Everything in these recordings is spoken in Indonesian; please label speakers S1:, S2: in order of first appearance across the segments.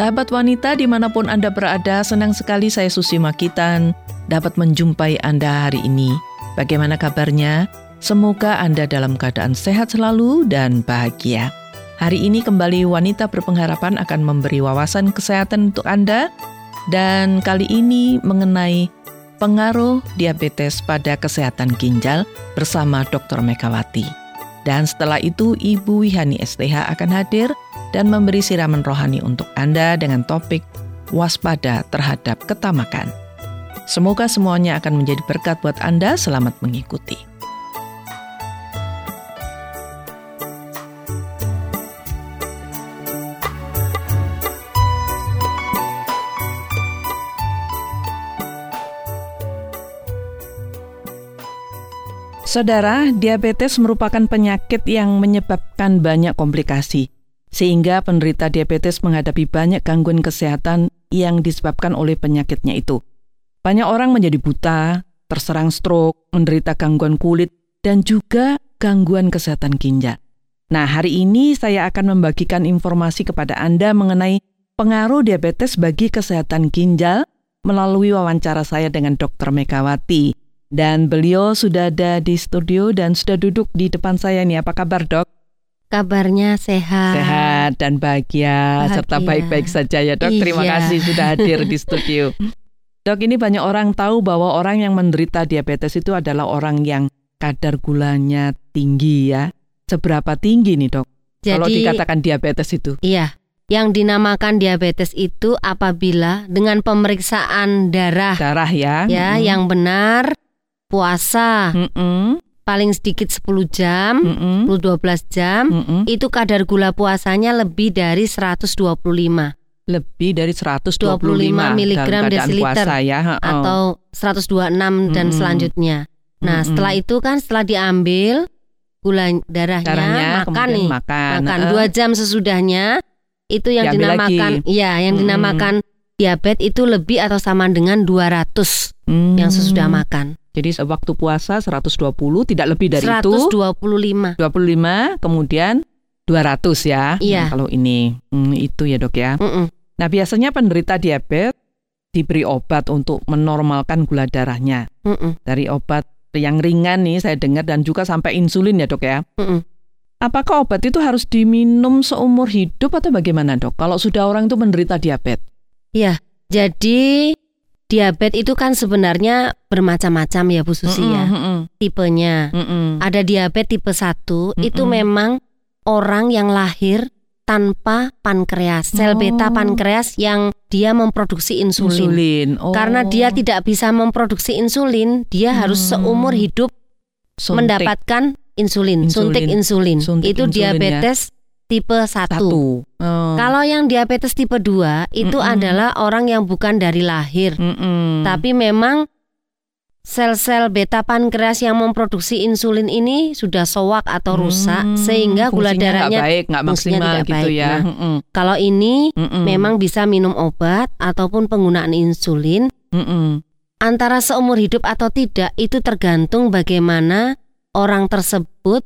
S1: Sahabat wanita di mana pun Anda berada, senang sekali saya Susi Makitan dapat menjumpai Anda hari ini. Bagaimana kabarnya? Semoga Anda dalam keadaan sehat selalu dan bahagia. Hari ini kembali Wanita Berpengharapan akan memberi wawasan kesehatan untuk Anda dan kali ini mengenai pengaruh diabetes pada kesehatan ginjal bersama Dr. Megawati. Dan setelah itu Ibu Wihani STH akan hadir dan memberi siraman rohani untuk Anda dengan topik waspada terhadap ketamakan. Semoga semuanya akan menjadi berkat buat Anda. Selamat mengikuti. Saudara, diabetes merupakan penyakit yang menyebabkan banyak komplikasi sehingga penderita diabetes menghadapi banyak gangguan kesehatan yang disebabkan oleh penyakitnya itu. Banyak orang menjadi buta, terserang stroke, menderita gangguan kulit, dan juga gangguan kesehatan ginjal. Nah, hari ini saya akan membagikan informasi kepada Anda mengenai pengaruh diabetes bagi kesehatan ginjal melalui wawancara saya dengan Dr. Megawati. Dan beliau sudah ada di studio dan sudah duduk di depan saya nih. Apa kabar, Dok?
S2: Kabarnya sehat.
S1: Sehat dan bahagia, bahagia. serta baik-baik saja ya dok. Iya. Terima kasih sudah hadir di studio. Dok ini banyak orang tahu bahwa orang yang menderita diabetes itu adalah orang yang kadar gulanya tinggi ya. Seberapa tinggi nih dok? Jadi, Kalau dikatakan diabetes itu?
S2: Iya, yang dinamakan diabetes itu apabila dengan pemeriksaan darah.
S1: Darah ya.
S2: Ya, mm -hmm. yang benar, puasa. Mm -hmm paling sedikit 10 jam, mm -mm. 10 12 jam, mm -mm. itu kadar gula puasanya lebih dari 125.
S1: Lebih dari 125
S2: mg desiliter ya. oh. atau 126 mm dan selanjutnya. Nah, mm -mm. setelah itu kan setelah diambil gula darahnya, darahnya makan nih. Makan, makan. Dua jam sesudahnya itu yang Diambil dinamakan iya, yang mm dinamakan diabetes itu lebih atau sama dengan 200 mm. yang sesudah makan.
S1: Jadi waktu puasa 120 tidak lebih dari
S2: 125.
S1: itu. 125. 25 kemudian 200 ya.
S2: Iya.
S1: Nah, kalau ini hmm, itu ya dok ya. Mm -mm. Nah biasanya penderita diabetes diberi obat untuk menormalkan gula darahnya. Mm -mm. Dari obat yang ringan nih saya dengar dan juga sampai insulin ya dok ya. Mm -mm. Apakah obat itu harus diminum seumur hidup atau bagaimana dok? Kalau sudah orang itu menderita diabetes?
S2: Iya. Jadi diabetes itu kan sebenarnya bermacam-macam ya Bu Susi mm -mm, ya. Mm -mm. Tipenya. Mm -mm. Ada diabetes tipe 1 mm -mm. itu memang orang yang lahir tanpa pankreas, sel oh. beta pankreas yang dia memproduksi insulin. insulin. Oh. Karena dia tidak bisa memproduksi insulin, dia hmm. harus seumur hidup suntik. mendapatkan insulin, insulin, suntik insulin. Suntik itu insulin, ya. diabetes ya tipe 1. Oh. Kalau yang diabetes tipe 2 itu mm -mm. adalah orang yang bukan dari lahir. Mm -mm. Tapi memang sel-sel beta pankreas yang memproduksi insulin ini sudah soak atau rusak hmm, sehingga gula darahnya
S1: gak baik, gak maksimal tidak gitu baik. ya. Nah, mm -mm.
S2: Kalau ini mm -mm. memang bisa minum obat ataupun penggunaan insulin. Mm -mm. Antara seumur hidup atau tidak itu tergantung bagaimana orang tersebut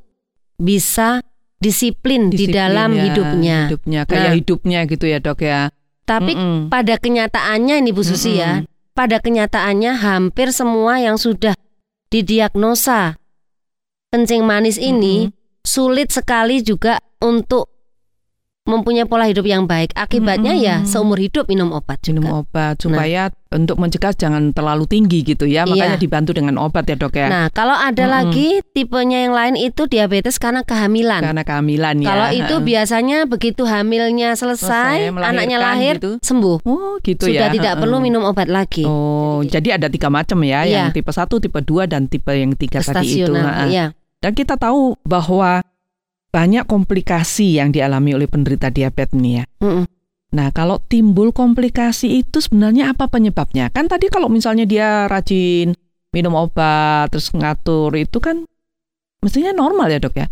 S2: bisa disiplin, disiplin di dalam ya, hidupnya.
S1: Hidupnya kayak nah, hidupnya gitu ya, Dok ya.
S2: Tapi mm -mm. pada kenyataannya ini Bu Susi mm -mm. ya, pada kenyataannya hampir semua yang sudah didiagnosa kencing manis ini mm -hmm. sulit sekali juga untuk mempunyai pola hidup yang baik. Akibatnya hmm. ya seumur hidup minum obat juga.
S1: Minum obat supaya nah. untuk mencegah jangan terlalu tinggi gitu ya. Makanya iya. dibantu dengan obat ya dok ya.
S2: Nah kalau ada hmm. lagi tipenya yang lain itu diabetes karena kehamilan.
S1: Karena kehamilan ya.
S2: Kalau itu biasanya begitu hamilnya selesai, selesai anaknya lahir gitu. sembuh.
S1: Oh gitu
S2: Sudah
S1: ya.
S2: Sudah tidak perlu minum obat lagi.
S1: Oh jadi ada tiga macam ya. Iya. Yang tipe satu, tipe dua dan tipe yang tiga tadi itu. Nah, iya. Dan kita tahu bahwa banyak komplikasi yang dialami oleh penderita diabetes nih ya. Mm -mm. Nah, kalau timbul komplikasi itu sebenarnya apa penyebabnya? Kan tadi kalau misalnya dia rajin minum obat terus ngatur itu kan mestinya normal ya, Dok ya.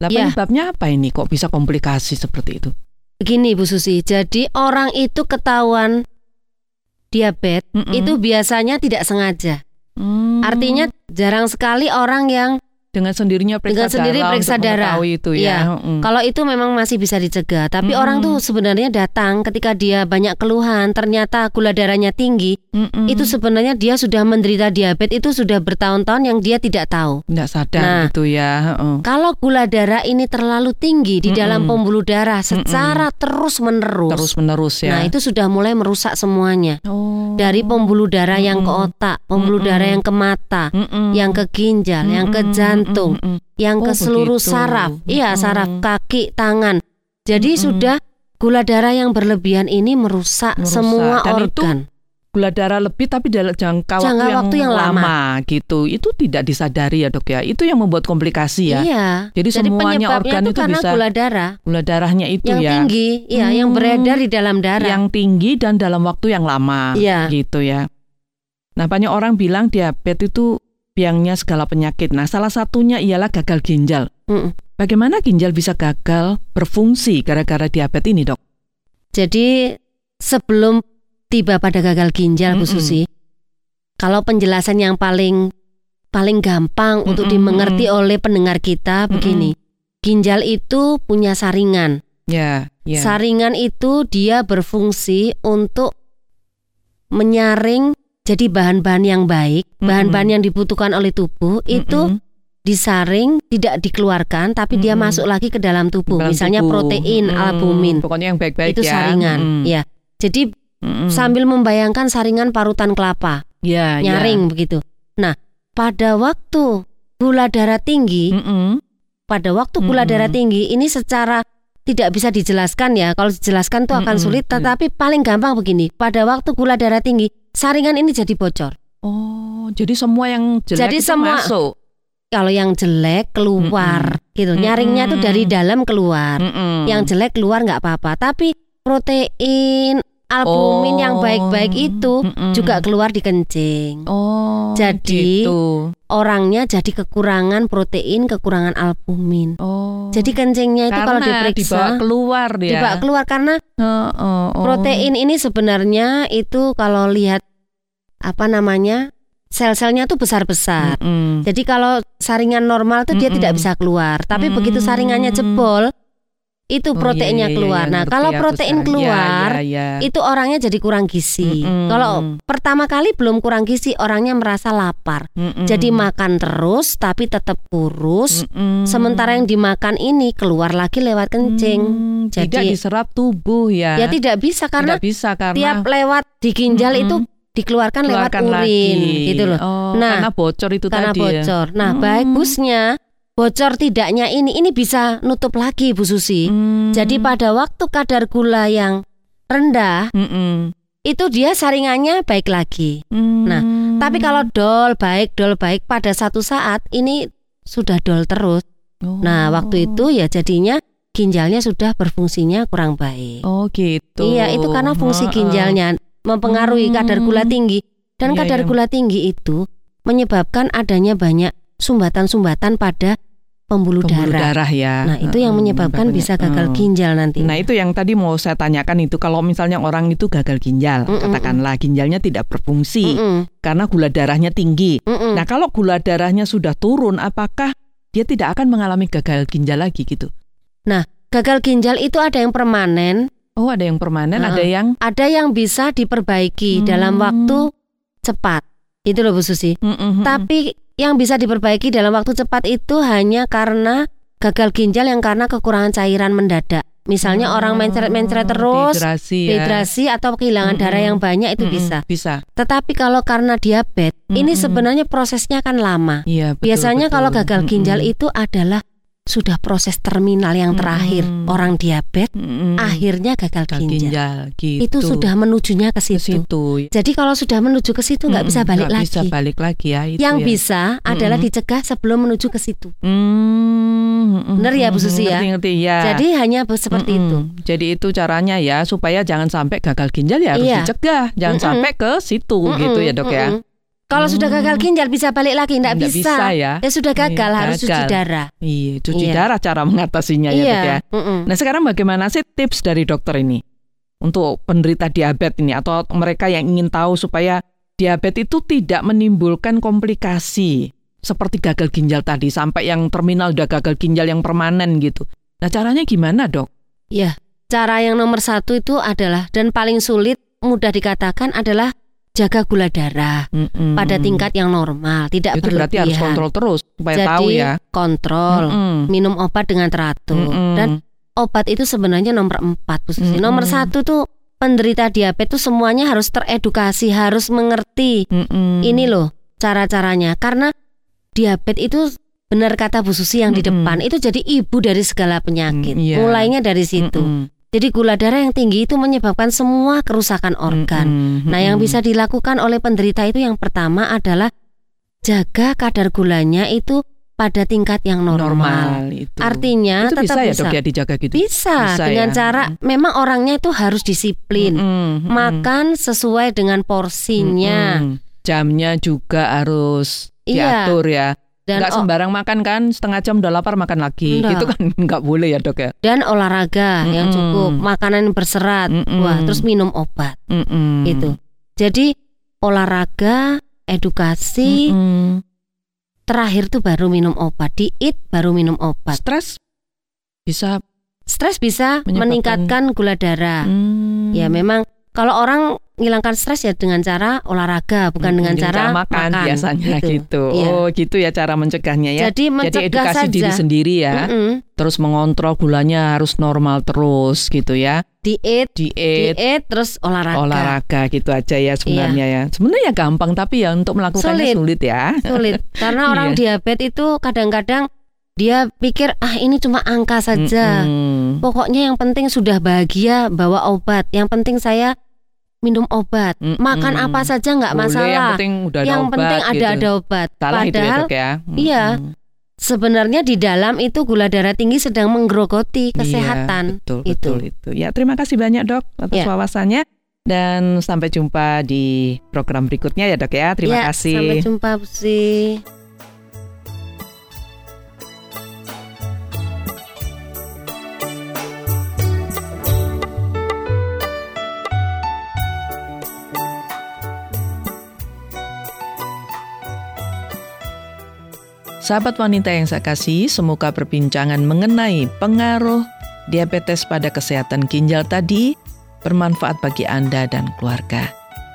S1: Lah yeah. penyebabnya apa ini kok bisa komplikasi seperti itu?
S2: Begini Bu Susi, jadi orang itu ketahuan diabetes mm -mm. itu biasanya tidak sengaja. Mm. Artinya jarang sekali orang yang
S1: dengan sendirinya periksa
S2: dengan sendiri
S1: darah
S2: periksa darah.
S1: itu ya.
S2: Iya.
S1: Mm.
S2: Kalau itu memang masih bisa dicegah, tapi
S1: Mm-mm.
S2: orang tuh sebenarnya datang ketika dia banyak keluhan, ternyata gula darahnya tinggi,
S1: Mm-mm.
S2: itu sebenarnya dia sudah menderita diabetes itu sudah bertahun-tahun yang dia tidak tahu.
S1: nggak sadar
S2: Nah.
S1: gitu ya. heeh.
S2: Kalau gula darah ini terlalu tinggi di dalam pembuluh darah secara terus-menerus,
S1: Terus menerus ya.
S2: nah itu sudah mulai merusak semuanya.
S1: oh.
S2: Dari pembuluh darah yang ke otak, pembuluh darah yang ke mata, yang ke ginjal, yang ke
S1: Mm-mm.
S2: Jantung,
S1: Mm-mm.
S2: yang ke
S1: Oh,
S2: seluruh
S1: begitu.
S2: saraf. Iya,
S1: Mm-mm.
S2: saraf kaki, tangan. Jadi
S1: Mm-mm.
S2: sudah gula darah yang berlebihan ini merusak,
S1: Merusak.
S2: semua
S1: Dan itu
S2: organ.
S1: gula darah lebih tapi dalam jangka,
S2: Jangka
S1: waktu,
S2: waktu
S1: yang,
S2: yang lama.
S1: lama gitu. Itu tidak disadari ya, Dok ya. Itu yang membuat komplikasi ya.
S2: Iya.
S1: Jadi semuanya
S2: penyebabnya
S1: organ
S2: itu
S1: itu
S2: karena
S1: bisa-
S2: gula darah
S1: Gula darahnya itu
S2: yang
S1: ya.
S2: tinggi, iya, yang
S1: Hmm.
S2: beredar di dalam darah.
S1: Yang tinggi dan dalam waktu yang lama.
S2: Iya.
S1: Gitu ya. Nah, banyak orang bilang diabetes itu biangnya segala penyakit. Nah, salah satunya ialah gagal ginjal.
S2: Mm-mm.
S1: Bagaimana ginjal bisa gagal berfungsi gara-gara diabetes ini, Dok?
S2: Jadi sebelum tiba pada gagal ginjal Bu
S1: Mm-mm.
S2: Susi, kalau penjelasan yang paling paling gampang untuk
S1: Mm-mm.
S2: dimengerti oleh pendengar kita begini. Ginjal itu punya saringan.
S1: Ya, ya.
S2: Saringan itu dia berfungsi untuk menyaring jadi bahan-bahan yang baik, bahan-bahan yang dibutuhkan oleh tubuh itu
S1: Mm-mm.
S2: disaring, tidak dikeluarkan tapi dia
S1: Mm-mm.
S2: masuk lagi ke dalam tubuh.
S1: Dalam
S2: Misalnya
S1: tubuh.
S2: protein,
S1: Mm-mm.
S2: albumin.
S1: Pokoknya yang baik-baik
S2: itu
S1: ya.
S2: saringan.
S1: Mm-mm.
S2: Ya. Jadi
S1: Mm-mm.
S2: sambil membayangkan saringan parutan kelapa,
S1: Ya, ya.
S2: nyaring begitu. Nah, pada waktu gula darah tinggi,
S1: Mm-mm.
S2: pada waktu gula
S1: Mm-mm.
S2: darah tinggi ini secara tidak bisa dijelaskan ya. Kalau dijelaskan itu akan
S1: Mm-mm.
S2: sulit,
S1: Ya.
S2: tetapi paling gampang begini. Pada waktu gula darah tinggi, saringan ini jadi bocor.
S1: Oh, jadi semua yang jelek
S2: Jadi
S1: itu
S2: semua-
S1: masuk.
S2: Kalau yang jelek keluar gitu,
S1: Mm-mm.
S2: nyaringnya tuh dari dalam keluar.
S1: Mm-mm.
S2: Yang jelek keluar nggak apa-apa, tapi protein, albumin
S1: Oh.
S2: yang baik-baik itu
S1: Mm-mm.
S2: juga keluar di kencing.
S1: Oh,
S2: Jadi,
S1: gitu.
S2: Orangnya jadi kekurangan protein, kekurangan albumin.
S1: Oh.
S2: Jadi kencingnya itu kalau
S1: Karena
S2: diperiksa
S1: dibawa keluar dia.
S2: dibawa keluar karena
S1: Oh, oh, oh.
S2: protein ini sebenarnya itu kalau lihat apa namanya sel-selnya tuh besar-besar.
S1: Mm-mm.
S2: Jadi kalau saringan normal tuh dia
S1: Mm-mm.
S2: tidak bisa keluar. Tapi begitu saringannya
S1: Mm.
S2: Itu
S1: Oh,
S2: proteinnya
S1: iya, iya,
S2: keluar.
S1: iya,
S2: nah kalau protein
S1: sekarang.
S2: keluar,
S1: Ya, ya, ya.
S2: itu orangnya jadi kurang gizi.
S1: Mm-mm.
S2: Kalau pertama kali belum kurang gizi, orangnya merasa lapar.
S1: Mm-mm.
S2: Jadi makan terus tapi tetap kurus.
S1: Mm-mm.
S2: Sementara yang dimakan ini keluar lagi lewat kencing.
S1: Tidak
S2: Jadi-
S1: diserap tubuh ya.
S2: Ya tidak bisa karena
S1: Tidak bisa karena
S2: tiap lewat di ginjal
S1: Mm-mm.
S2: itu dikeluarkan lewat
S1: keluarkan
S2: urin
S1: lagi.
S2: gitu loh.
S1: Oh,
S2: Nah,
S1: karena bocor itu
S2: karena
S1: tadi ya.
S2: bocor. Nah,
S1: Hmm.
S2: bagusnya bocor tidaknya ini ini bisa nutup lagi Bu Susi.
S1: Hmm.
S2: Jadi pada waktu kadar gula yang rendah
S1: Mm-mm.
S2: itu dia saringannya baik lagi.
S1: Hmm.
S2: Nah, Tapi kalau dol baik dol baik pada satu saat ini sudah dol terus.
S1: Oh.
S2: Nah, waktu itu ya jadinya ginjalnya sudah berfungsinya kurang baik.
S1: Oh gitu.
S2: Iya, itu karena fungsi ginjalnya mempengaruhi
S1: Hmm.
S2: kadar gula tinggi dan
S1: Iya,
S2: kadar
S1: iya.
S2: gula tinggi itu menyebabkan adanya banyak sumbatan-sumbatan pada pembuluh,
S1: Pembuluh
S2: darah.
S1: darah ya.
S2: Nah, itu yang
S1: Heeh,
S2: menyebabkan bisa gagal
S1: Heeh.
S2: ginjal nanti.
S1: Nah itu yang tadi mau saya tanyakan itu kalau misalnya orang itu gagal ginjal,
S2: Mm-mm.
S1: katakanlah ginjalnya tidak berfungsi
S2: Mm-mm,
S1: karena gula darahnya tinggi.
S2: mm-mm.
S1: Nah kalau gula darahnya sudah turun, apakah dia tidak akan mengalami gagal ginjal lagi gitu?
S2: gagal ginjal itu ada yang permanen,
S1: Oh ada yang permanen,
S2: Heeh.
S1: ada yang
S2: ada yang bisa diperbaiki dalam
S1: Hmm.
S2: waktu cepat. Itu loh Bu Susi.
S1: Mm-mm.
S2: Tapi yang bisa diperbaiki dalam waktu cepat itu hanya karena gagal ginjal yang karena kekurangan cairan mendadak. Misalnya orang mencret-mencret terus,
S1: dehidrasi, ya.
S2: dehidrasi atau kehilangan
S1: Mm-mm.
S2: darah yang banyak itu
S1: Mm-mm,
S2: bisa.
S1: Bisa.
S2: Tetapi kalau karena diabetes, ini
S1: Mm-mm.
S2: sebenarnya prosesnya kan lama.
S1: Iya. betul,
S2: Biasanya
S1: betul.
S2: kalau gagal ginjal
S1: Mm-mm.
S2: itu adalah sudah proses terminal yang terakhir. Orang diabetes
S1: Mm-mm.
S2: akhirnya gagal
S1: gagal
S2: ginjal.
S1: ginjal gitu.
S2: Itu sudah menujunya ke
S1: ke
S2: situ.
S1: situ.
S2: Jadi kalau sudah menuju ke situ nggak bisa
S1: Mm-mm,
S2: balik
S1: nggak
S2: lagi.
S1: Bisa balik lagi ya. Itu
S2: yang
S1: ya.
S2: bisa adalah
S1: Mm-mm.
S2: dicegah sebelum menuju ke situ.
S1: Hmm,
S2: Bener ya, Bu Susi ya?
S1: Ngerti, ngerti ya.
S2: Jadi hanya seperti
S1: Mm-mm.
S2: itu.
S1: Jadi itu caranya ya supaya jangan sampai gagal ginjal ya harus
S2: Iya.
S1: dicegah, jangan
S2: Mm-mm.
S1: sampai ke situ gitu ya dok ya.
S2: Kalau sudah gagal ginjal bisa balik lagi, nggak
S1: Nggak
S2: bisa.
S1: ya.
S2: Ya sudah gagal
S1: Iya,
S2: harus cuci
S1: gagal.
S2: darah.
S1: Iya, cuci
S2: Iya.
S1: darah cara mengatasinya ya dok ya.
S2: mm-mm.
S1: Nah sekarang bagaimana sih tips dari dokter ini untuk penderita diabetes ini atau mereka yang ingin tahu supaya diabetes itu tidak menimbulkan komplikasi seperti gagal ginjal tadi sampai yang terminal udah gagal ginjal yang permanen gitu. Nah caranya gimana dok?
S2: Ya, cara yang nomor satu itu adalah dan paling sulit mudah dikatakan adalah jaga gula darah mm-hmm. pada tingkat yang normal, tidak
S1: itu berarti harus kontrol terus supaya
S2: Jadi,
S1: tahu ya.
S2: kontrol, mm-hmm. minum obat dengan teratur mm-hmm. dan obat itu sebenarnya nomor empat, mm-hmm. Nomor satu tuh penderita diabetes tuh semuanya harus teredukasi, harus mengerti mm-hmm. ini loh cara-caranya karena diabetes itu benar kata Bu Susi yang mm -hmm. di depan itu jadi ibu dari segala penyakit. Mm, yeah. Mulainya dari situ. Mm -hmm. Jadi gula darah yang tinggi itu menyebabkan semua kerusakan organ. Mm -hmm. Nah, yang bisa dilakukan oleh penderita itu yang pertama adalah jaga kadar gulanya itu pada tingkat yang normal. normal itu. Artinya
S1: itu
S2: tetap
S1: bisa ya dok ya dijaga gitu.
S2: Bisa, bisa dengan ya? cara memang orangnya itu harus disiplin, mm -hmm. makan sesuai dengan porsinya. Mm -hmm.
S1: Jamnya juga harus iya. diatur ya. Dan nggak sembarang makan kan setengah jam udah lapar makan lagi enggak. itu kan nggak boleh ya dok ya
S2: dan olahraga mm -mm. yang cukup makanan berserat mm -mm. wah terus minum obat mm -mm. itu jadi olahraga edukasi mm -mm. terakhir tuh baru minum obat diet baru minum obat
S1: stres bisa
S2: stres bisa meningkatkan gula darah mm. ya memang kalau orang menghilangkan stres ya dengan cara olahraga bukan hmm, dengan cara,
S1: makan, makan biasanya gitu. gitu. Iya. Oh, gitu ya cara mencegahnya ya.
S2: Jadi,
S1: Jadi edukasi
S2: saja.
S1: diri sendiri ya. Mm -mm. Terus mengontrol gulanya harus normal terus gitu ya.
S2: Diet,
S1: diet,
S2: diet terus olahraga.
S1: Olahraga gitu aja ya sebenarnya iya. ya. Sebenarnya gampang tapi ya untuk melakukannya sulit, sulit ya.
S2: Sulit. Karena orang iya. diabetes itu kadang-kadang dia pikir ah ini cuma angka saja. Mm -mm. Pokoknya yang penting sudah bahagia bawa obat. Yang penting saya minum obat, mm -mm. makan apa saja nggak masalah.
S1: Yang penting udah ada
S2: yang
S1: obat.
S2: penting ada
S1: gitu.
S2: ada obat.
S1: Salah
S2: Padahal,
S1: itu ya, ya.
S2: Mm iya. Sebenarnya di dalam itu gula darah tinggi sedang menggerogoti iya, kesehatan.
S1: Iya, betul, itu. betul itu. Ya, terima kasih banyak dok atas ya. wawasannya dan sampai jumpa di program berikutnya ya dok ya. Terima
S2: ya,
S1: kasih.
S2: Sampai jumpa Bu
S1: Sahabat wanita yang saya kasih, semoga perbincangan mengenai pengaruh diabetes pada kesehatan ginjal tadi bermanfaat bagi Anda dan keluarga.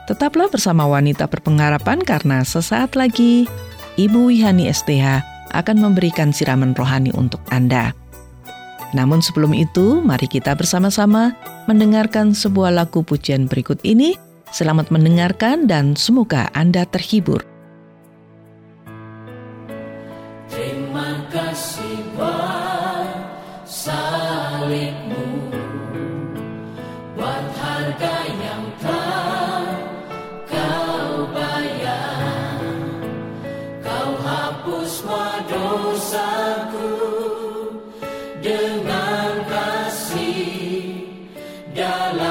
S1: Tetaplah bersama wanita berpengharapan karena sesaat lagi Ibu Wihani STH akan memberikan siraman rohani untuk Anda. Namun sebelum itu, mari kita bersama-sama mendengarkan sebuah lagu pujian berikut ini. Selamat mendengarkan dan semoga Anda terhibur. dosaku dengan kasih dalam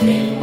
S1: Amen.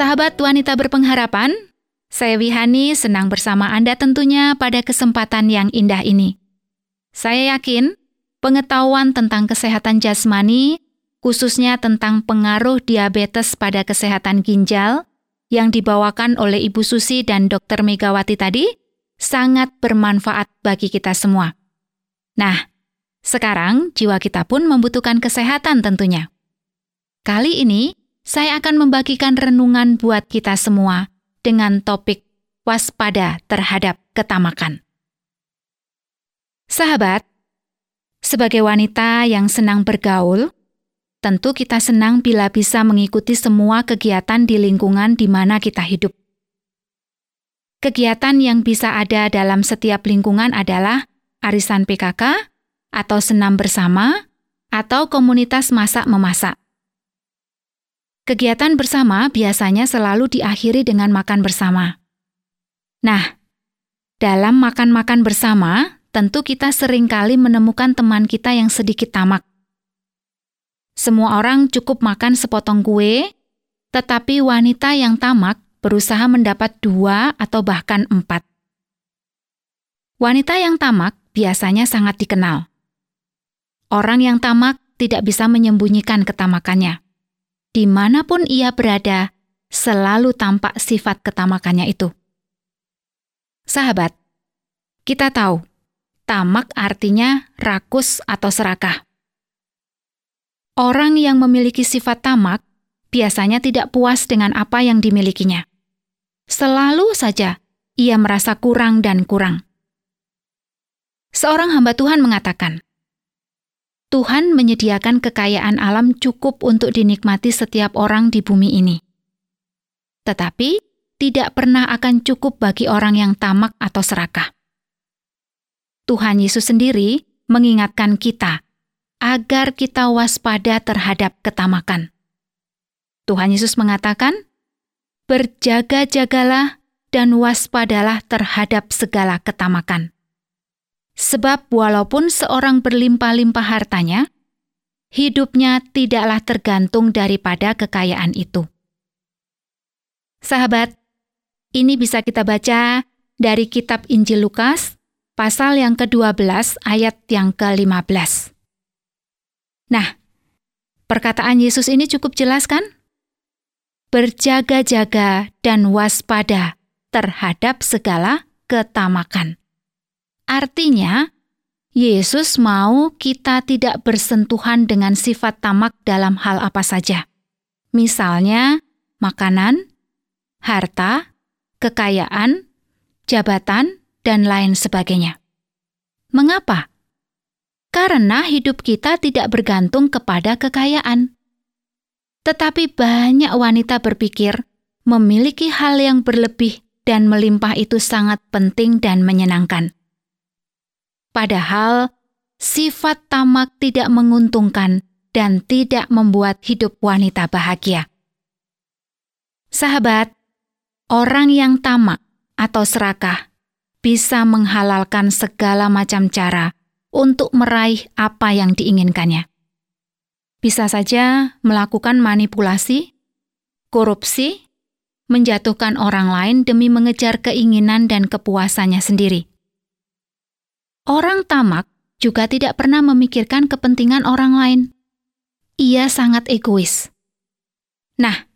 S3: Sahabat wanita berpengharapan, saya Wihani senang bersama Anda tentunya pada kesempatan yang indah ini. Saya yakin pengetahuan tentang kesehatan jasmani, khususnya tentang pengaruh diabetes pada kesehatan ginjal, yang dibawakan oleh Ibu Susi dan Dr. Megawati tadi, sangat bermanfaat bagi kita semua. Nah, sekarang jiwa kita pun membutuhkan kesehatan tentunya. Kali ini, saya akan membagikan renungan buat kita semua dengan topik waspada terhadap ketamakan. Sahabat, sebagai wanita yang senang bergaul, tentu kita senang bila bisa mengikuti semua kegiatan di lingkungan di mana kita hidup. Kegiatan yang bisa ada dalam setiap lingkungan adalah arisan PKK atau senam bersama atau komunitas masak-memasak. Kegiatan bersama biasanya selalu diakhiri dengan makan bersama. Nah, dalam makan-makan bersama, tentu kita sering kali menemukan teman kita yang sedikit tamak. Semua orang cukup makan sepotong kue, tetapi wanita yang tamak berusaha mendapat dua atau bahkan empat. Wanita yang tamak biasanya sangat dikenal. Orang yang tamak tidak bisa menyembunyikan ketamakannya di mana pun ia berada, selalu tampak sifat ketamakannya itu. Sahabat, kita tahu, tamak artinya rakus atau serakah. Orang yang memiliki sifat tamak biasanya tidak puas dengan apa yang dimilikinya. Selalu saja ia merasa kurang dan kurang. Seorang hamba Tuhan mengatakan, Tuhan menyediakan kekayaan alam cukup untuk dinikmati setiap orang di bumi ini. Tetapi, tidak pernah akan cukup bagi orang yang tamak atau serakah. Tuhan Yesus sendiri mengingatkan kita agar kita waspada terhadap ketamakan. Tuhan Yesus mengatakan, "Berjaga-jagalah dan waspadalah terhadap segala ketamakan." Sebab walaupun seorang berlimpah-limpah hartanya, hidupnya tidaklah tergantung daripada kekayaan itu. Sahabat, ini bisa kita baca dari kitab Injil Lukas, pasal yang ke-12 ayat yang ke-15. Nah, perkataan Yesus ini cukup jelas kan? Berjaga-jaga dan waspada terhadap segala ketamakan. Artinya, Yesus mau kita tidak bersentuhan dengan sifat tamak dalam hal apa saja. Misalnya, makanan, harta, kekayaan, jabatan, dan lain sebagainya. Mengapa? Karena hidup kita tidak bergantung kepada kekayaan. Tetapi banyak wanita berpikir memiliki hal yang berlebih dan melimpah itu sangat penting dan menyenangkan. Padahal sifat tamak tidak menguntungkan dan tidak membuat hidup wanita bahagia. Sahabat, orang yang tamak atau serakah bisa menghalalkan segala macam cara untuk meraih apa yang diinginkannya. Bisa saja melakukan manipulasi, korupsi, menjatuhkan orang lain demi mengejar keinginan dan kepuasannya sendiri. Orang tamak juga tidak pernah memikirkan kepentingan orang lain. Ia sangat egois. Nah,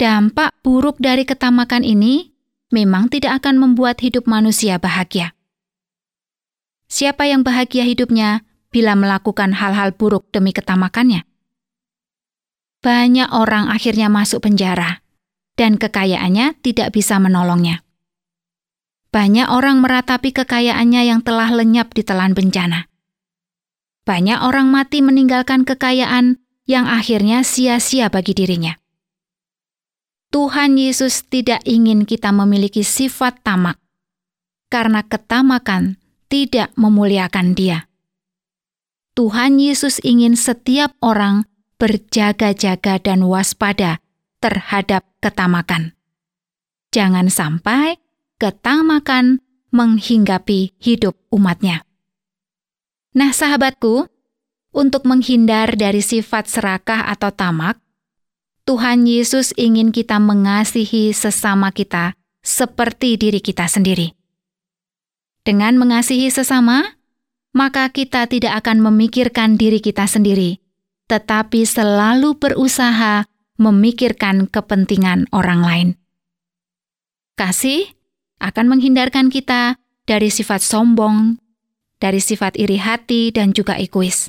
S3: dampak buruk dari ketamakan ini memang tidak akan membuat hidup manusia bahagia. Siapa yang bahagia hidupnya bila melakukan hal-hal buruk demi ketamakannya? Banyak orang akhirnya masuk penjara, dan kekayaannya tidak bisa menolongnya. Banyak orang meratapi kekayaannya yang telah lenyap di telan bencana. Banyak orang mati meninggalkan kekayaan yang akhirnya sia-sia bagi dirinya. Tuhan Yesus tidak ingin kita memiliki sifat tamak, karena ketamakan tidak memuliakan Dia. Tuhan Yesus ingin setiap orang berjaga-jaga dan waspada terhadap ketamakan. Jangan sampai ketamakan menghinggapi hidup umatnya. Nah sahabatku, untuk menghindar dari sifat serakah atau tamak, Tuhan Yesus ingin kita mengasihi sesama kita seperti diri kita sendiri. Dengan mengasihi sesama, maka kita tidak akan memikirkan diri kita sendiri, tetapi selalu berusaha memikirkan kepentingan orang lain. Kasih akan menghindarkan kita dari sifat sombong, dari sifat iri hati, dan juga egois.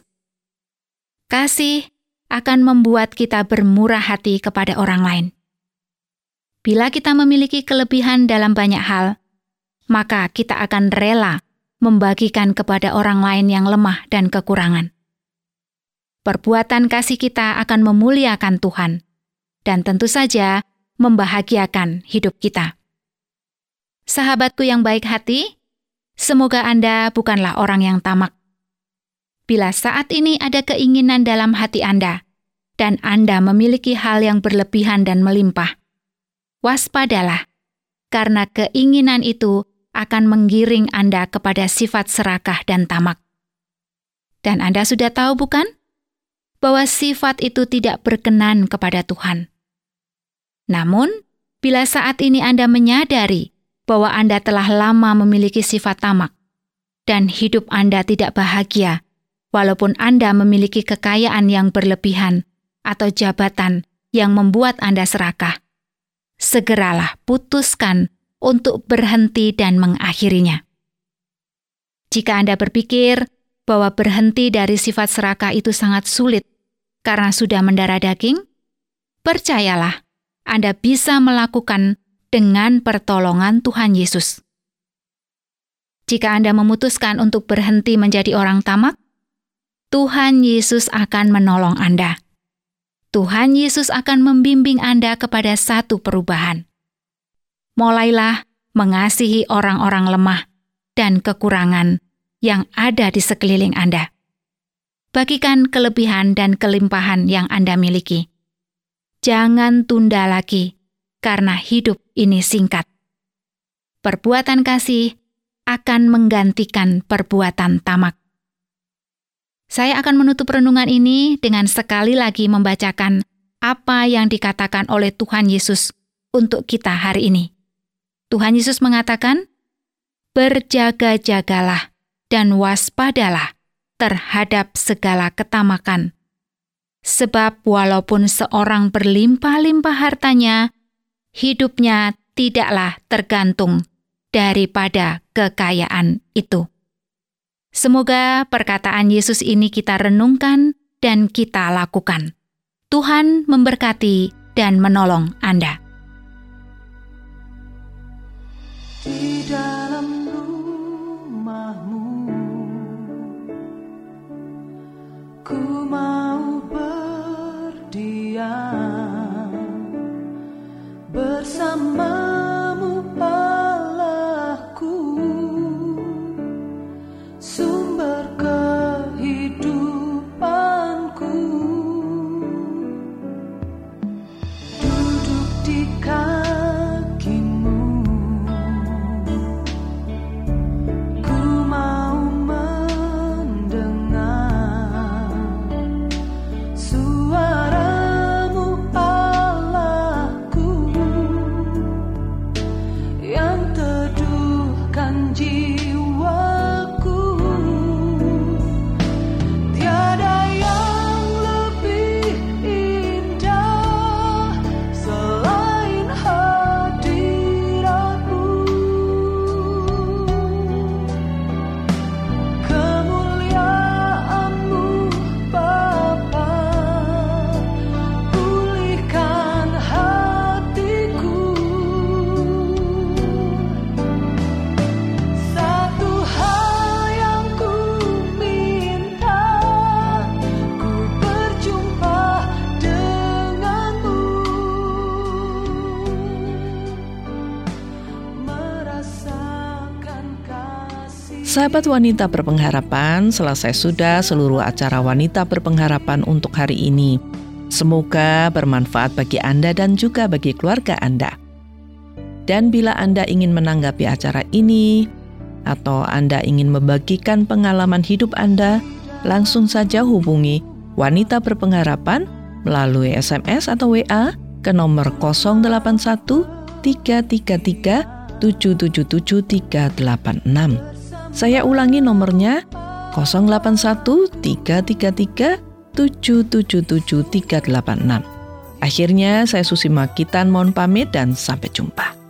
S3: Kasih akan membuat kita bermurah hati kepada orang lain. Bila kita memiliki kelebihan dalam banyak hal, maka kita akan rela membagikan kepada orang lain yang lemah dan kekurangan. Perbuatan kasih kita akan memuliakan Tuhan, dan tentu saja membahagiakan hidup kita. Sahabatku yang baik hati, semoga Anda bukanlah orang yang tamak bila saat ini ada keinginan dalam hati Anda, dan Anda memiliki hal yang berlebihan dan melimpah. Waspadalah, karena keinginan itu akan menggiring Anda kepada sifat serakah dan tamak. Dan Anda sudah tahu, bukan? Bahwa sifat itu tidak berkenan kepada Tuhan. Namun, bila saat ini Anda menyadari bahwa Anda telah lama memiliki sifat tamak, dan hidup Anda tidak bahagia walaupun Anda memiliki kekayaan yang berlebihan atau jabatan yang membuat Anda serakah. Segeralah putuskan untuk berhenti dan mengakhirinya. Jika Anda berpikir bahwa berhenti dari sifat serakah itu sangat sulit karena sudah mendarah daging, percayalah Anda bisa melakukan dengan pertolongan Tuhan Yesus. Jika Anda memutuskan untuk berhenti menjadi orang tamak, Tuhan Yesus akan menolong Anda. Tuhan Yesus akan membimbing Anda kepada satu perubahan. Mulailah mengasihi orang-orang lemah dan kekurangan yang ada di sekeliling Anda. Bagikan kelebihan dan kelimpahan yang Anda miliki. Jangan tunda lagi, karena hidup ini singkat. Perbuatan kasih akan menggantikan perbuatan tamak. Saya akan menutup renungan ini dengan sekali lagi membacakan apa yang dikatakan oleh Tuhan Yesus untuk kita hari ini. Tuhan Yesus mengatakan, "Berjaga-jagalah dan waspadalah terhadap segala ketamakan, sebab walaupun seorang berlimpah-limpah hartanya, hidupnya tidaklah tergantung daripada kekayaan itu." Semoga perkataan Yesus ini kita renungkan dan kita lakukan. Tuhan memberkati dan menolong Anda.
S4: Di dalam rumahmu, ku mau berdiam summer. Bersama.
S1: Sahabat wanita berpengharapan, selesai sudah seluruh acara wanita berpengharapan untuk hari ini. Semoga bermanfaat bagi Anda dan juga bagi keluarga Anda. Dan bila Anda ingin menanggapi acara ini, atau Anda ingin membagikan pengalaman hidup Anda, langsung saja hubungi wanita berpengharapan melalui SMS atau WA ke nomor 081 333 777 386. Saya ulangi nomornya 081 333 777 386. Akhirnya saya Susi Makitan mohon pamit dan sampai jumpa.